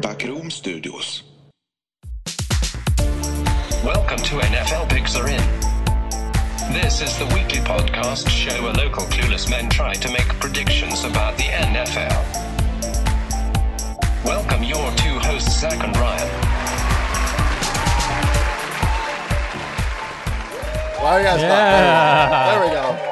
Backroom Studios. Welcome to NFL Picks Are In. This is the weekly podcast show where local clueless men try to make predictions about the NFL. Welcome your two hosts, Zach and Ryan. Why you guys Yeah. There we go.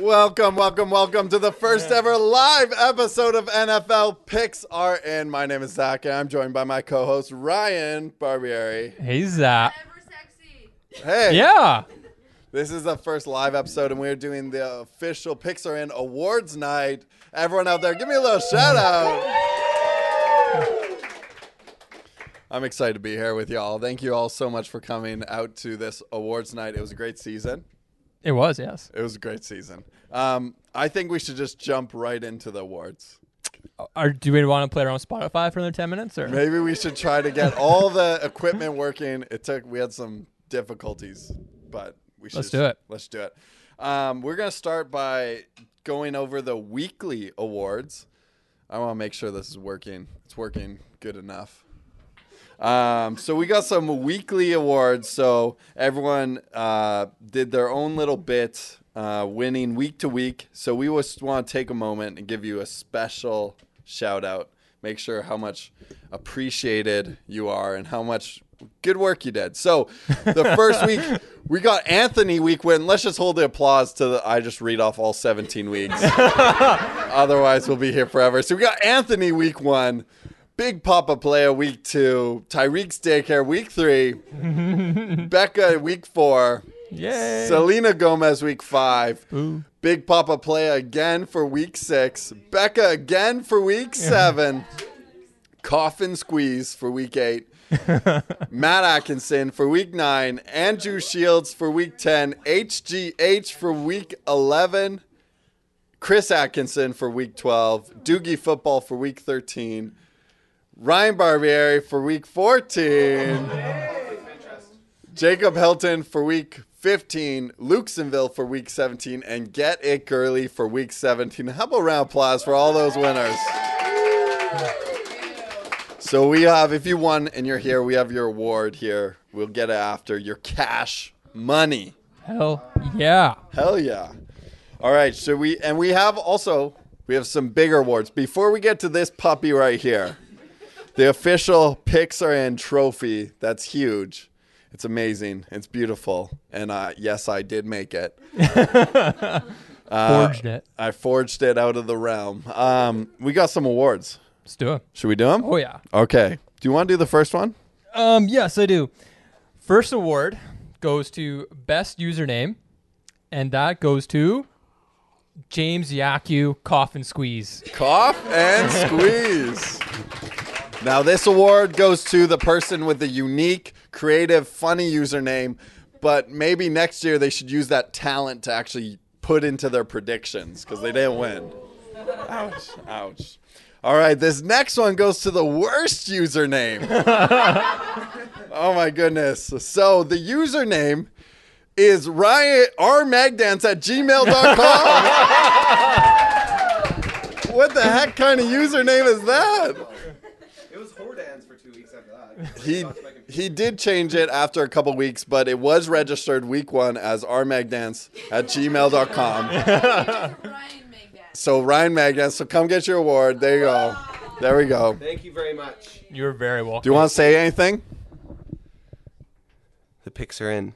Welcome, welcome, welcome to the first ever live episode of NFL Picks Are In. My name is Zach, and I'm joined by my co-host Ryan Barbieri. Hey, Zach. Ever sexy. Hey, Yeah. this is the first live episode, and we're doing the official Picks Are In awards night. Everyone out there, give me a little shout out. I'm excited to be here with y'all. Thank you all so much for coming out to this awards night. It was a great season. It was, yes. It was a great season. Um, I think we should just jump right into the awards. Are, do we want to play around with Spotify for another 10 minutes? or Maybe we should try to get all the equipment working. It took we had some difficulties, but we should Let's do it. Let's do it. Um, we're gonna start by going over the weekly awards. I want to make sure this is working. It's working good enough. Um, so we got some weekly awards. So everyone uh, did their own little bit, uh, winning week to week. So we just want to take a moment and give you a special shout out. Make sure how much appreciated you are and how much good work you did. So the first week we got Anthony week win. Let's just hold the applause to the. I just read off all 17 weeks. Otherwise, we'll be here forever. So we got Anthony week one. Big Papa Playa week two, Tyreek's daycare week three, Becca week four, Yay. Selena Gomez week five, Ooh. Big Papa Playa again for week six, Becca again for week seven, Coffin Squeeze for week eight, Matt Atkinson for week nine, Andrew Shields for week 10, HGH for week 11, Chris Atkinson for week 12, Doogie Football for week 13, Ryan Barbieri for week 14, Jacob Hilton for week 15, Luxonville for week 17, and Get It Girly for week 17. How about a round of applause for all those winners? So we have, if you won and you're here, we have your award here. We'll get it after your cash money. Hell yeah. Hell yeah. All right, so we and we have also we have some bigger awards. Before we get to this puppy right here, the official Pixar trophy. That's huge. It's amazing. It's beautiful. And uh, yes, I did make it. Forged it. I forged it out of the realm. Um, we got some awards. Let's do it. Should we do them? Oh, yeah. Okay. Do you want to do the first one? Um, yes, I do. First award goes to best username, and that goes to James Yaku Cough and Squeeze. Cough and squeeze. Now, this award goes to the person with the unique, creative, funny username, but maybe next year they should use that talent to actually put into their predictions because they didn't win. Ouch. Ouch. All right, this next one goes to the worst username. oh my goodness. So the username is Ryan R Magdance at gmail.com. what the heck kind of username is that? It was Hordans for two weeks after that. He he did change it after a couple weeks, but it was registered week one as rmagdance at gmail.com. Ryan made that. So Ryan Magdance, so come get your award. There you go. There we go. Thank you very much. You're very welcome. Do you want to say anything? The picks are in.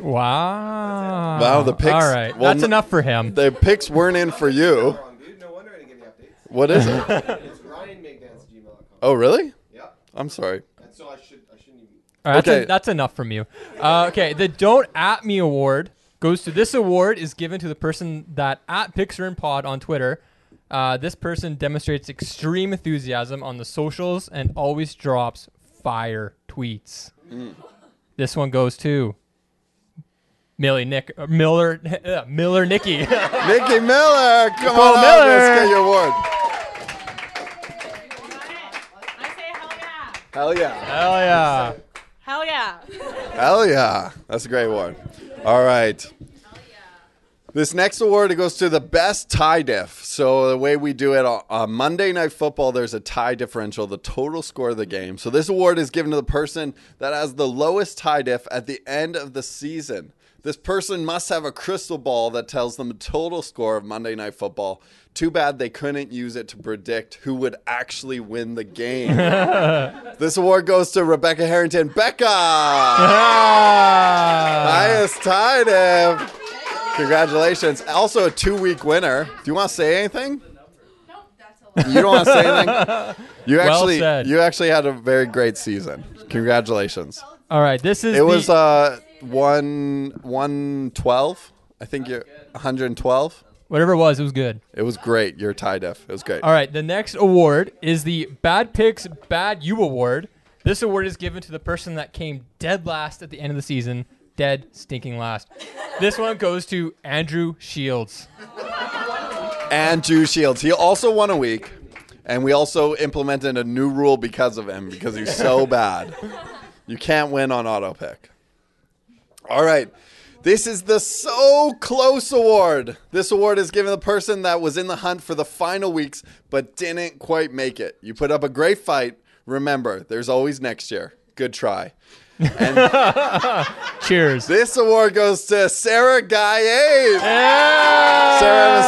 Wow. Wow, the picks- All right. well, That's n- enough for him. The picks weren't in for you. Wrong, dude. No wonder I didn't get any updates. What is it? It's RyanMcDance@gmail.com. Oh, really? Yeah. I'm sorry. And so I should I shouldn't even. All right, that's, Okay. en- that's enough from you. Uh, okay, the Don't At Me award goes to this award is given to the person that at Pixar and Pod on Twitter. Uh, this person demonstrates extreme enthusiasm on the socials and always drops fire tweets. This one goes to Millie Nick uh, Miller uh, Miller Nikki. Nikki Miller, come Nicole on out. Let's Miller. get your award. Hell yeah. Hell yeah! Hell yeah. Hell yeah. That's a great one. All right. This next award it goes to the best tie diff. So the way we do it on on Monday Night Football, there's a tie differential, the total score of the game. So this award is given to the person that has the lowest tie diff at the end of the season. This person must have a crystal ball that tells them the total score of Monday Night Football. Too bad they couldn't use it to predict who would actually win the game. this award goes to Rebecca Harrington. Becca! Ah. Highest tie diff. Congratulations. Also a two week winner. Do you want to say anything? Nope, that's a lot. You don't want to say anything? You Well actually said. you actually had a very great season. Congratulations. All right, this is It was uh one one twelve. I think you're 112. whatever it was. It was good. It was great. You're tie diff. It was great. All right, the next award is the Bad Picks Bad You Award. This award is given to the person that came dead last at the end of the season, dead stinking last. This one goes to Andrew Shields. And Drew Shields. He also won a week. And we also implemented a new rule because of him because he's so bad. You can't win on auto pick. All right. This is the So Close Award. This award is given the person that was in the hunt for the final weeks but didn't quite make it. You put up a great fight. Remember, there's always next year. Good try. Cheers. This award goes to Sarah Gaye. Yeah. Sarah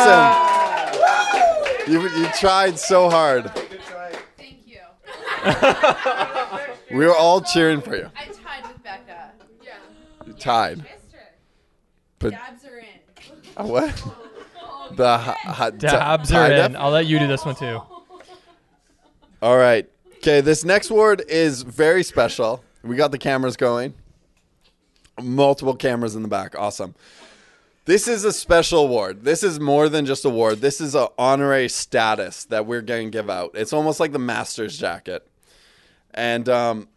Emerson. You, you tried so hard. Thank you. We were all cheering for you. Tied. But Dabs are in. what? The ha- ha- Dabs tie are dip? in. I'll let you do this one too. All right. Okay, this next word is very special. We got the cameras going. Multiple cameras in the back. Awesome. This is a special award. This is more than just a award. This is an honorary status that we're going to give out. It's almost like the master's jacket. And um,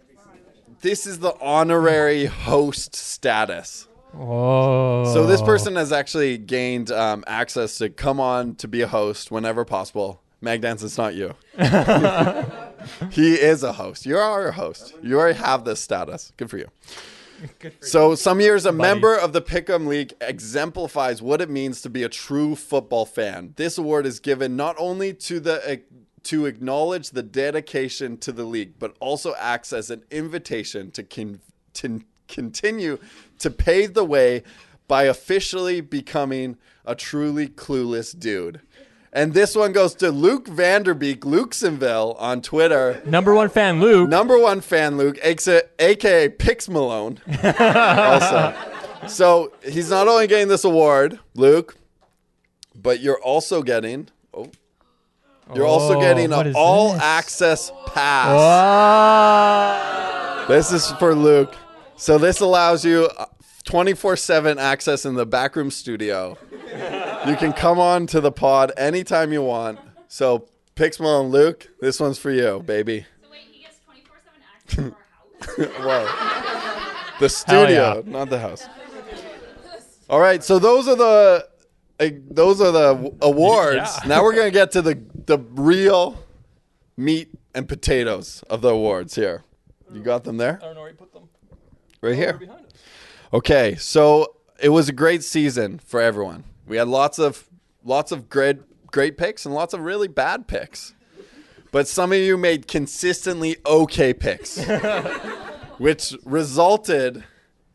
this is the honorary host status. Oh. So this person has actually gained um, access to come on to be a host whenever possible. Magdance, it's not you. he is a host. You are a host. You already have this status. Good for you. So some years a member of the Pick'em League exemplifies what it means to be a true football fan. This award is given not only to the to acknowledge the dedication to the league, but also acts as an invitation to, con- to continue to pave the way by officially becoming a truly clueless dude. And this one goes to Luke Vanderbeek, Luxonville on Twitter. Number one fan, Luke. Number one fan, Luke, aka aka Pix Malone. also, so he's not only getting this award, Luke, but you're also getting. Oh, you're also Oh, getting what an all this? access pass. Wow. This is for Luke. So this allows you uh, 24 7 access in the backroom studio. You can come on to the pod anytime you want. So, Pixmal and Luke, this one's for you, baby. So wait, he gets 24/7 access to our house. Whoa. The studio, yeah. not the house. All right, so those are the those are the awards. Yeah. Now we're gonna get to the the real meat and potatoes of the awards here. You got them there, I don't know where you put them. right here. Okay, so it was a great season for everyone. We had lots of lots of great great picks and lots of really bad picks. But some of you made consistently okay picks, which resulted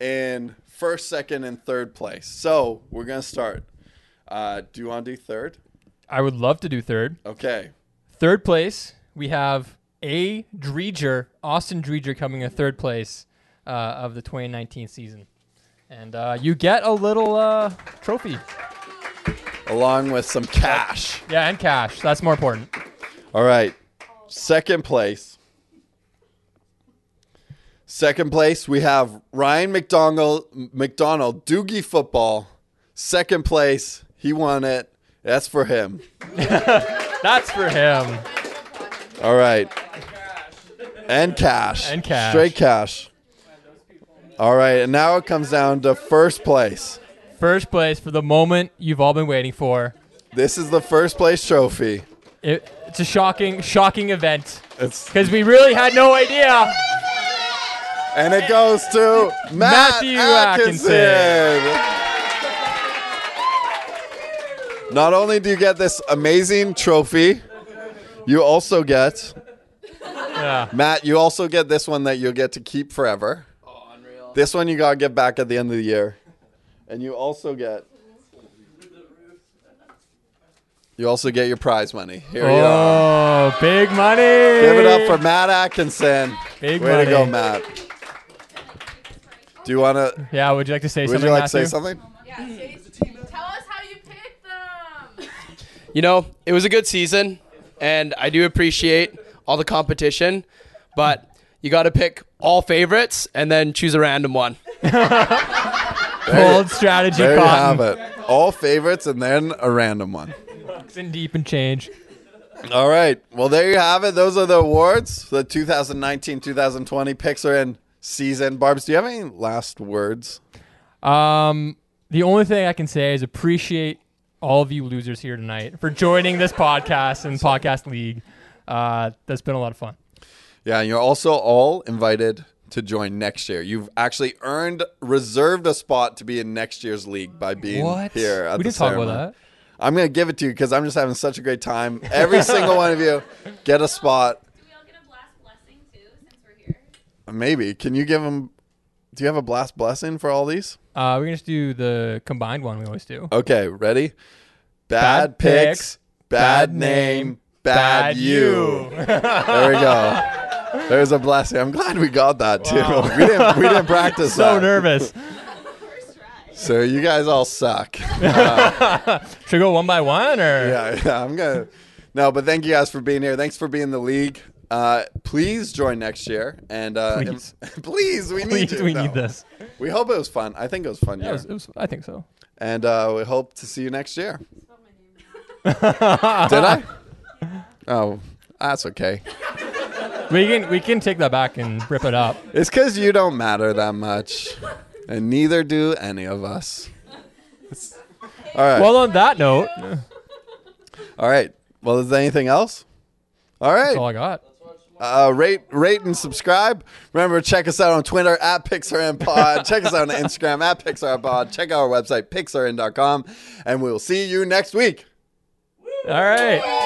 in first, second, and third place. So we're gonna start. Uh, do you want to do third? I would love to do third. Okay. Third place, we have A. Dreger, Austin Dreger, coming in third place uh, of the 2019 season. And uh, you get a little uh, trophy. Along with some cash. Yeah, and cash. That's more important. All right. Second place. Second place, we have Ryan McDonald, McDonald, Doogie Football. Second place, he won it. That's for him. That's for him. All right. And cash. And cash. Straight cash. All right. And now it comes down to first place. First place for the moment you've all been waiting for. This is the first place trophy. It, it's a shocking, shocking event because we really had no idea. and it goes to Matt Matthew Atkinson. Not only do you get this amazing trophy, you also get Yeah. Matt. You also get this one that you'll get to keep forever. Oh, unreal. This one you gotta get back at the end of the year, and you also get. You also get your prize money. Here you are. Oh, big money. Give it up for Matt Atkinson. Big money. Way to go. Matt. Do you want to? Yeah, would you like to say Would something? Would you like to say something? Yeah, say, tell us how you picked them. You know, it was a good season, and I do appreciate all the competition, but you got to pick all favorites and then choose a random one. Bold strategy, There you have it. All favorites and then a random one. In deep and change. All right. Well, there you have it. Those are the awards. For the 2019 2020 Picks Are In season. Barbs, do you have any last words? Um, the only thing I can say is appreciate all of you losers here tonight for joining this podcast and podcast league. Uh, that's been a lot of fun. Yeah, and you're also all invited to join next year. You've actually earned, reserved a spot to be in next year's league by being here at we the didn't talk ceremony. about that. I'm going to give it to you because I'm just having such a great time. Every single one of you get a spot. Do we all get a blast blessing too, since we're here? Maybe. Can you give them? Do you have a blast blessing for all these? Uh, we're gonna just do the combined one we always do. Okay, ready? Bad, Bad picks, picks, bad, bad name, bad, bad you. you. there we go. There's a blessing. I'm glad we got that too. we didn't. We didn't practice so that. nervous. First try. So you guys all suck. Should we go one by one or? yeah, yeah. I'm gonna. No, but thank you guys for being here. Thanks for being the league. Uh, please join next year, and uh, Please. please, we need Please, you. we No. need this. We hope it was fun. I think it was fun Yeah, it was, it was, I think so. and uh, we hope to see you next year. Did I? Oh, that's okay. We can we can take that back and rip it up. It's because you don't matter that much, and neither do any of us. All right. Well, on that note, all right. Well, is there anything else? All right. that's all I got. Uh, rate, rate, and subscribe. Remember, check us out on Twitter at PicksAreInPod. check us out on Instagram at PixarPod. Check out our website, picksarein.com. And we'll see you next week. All right.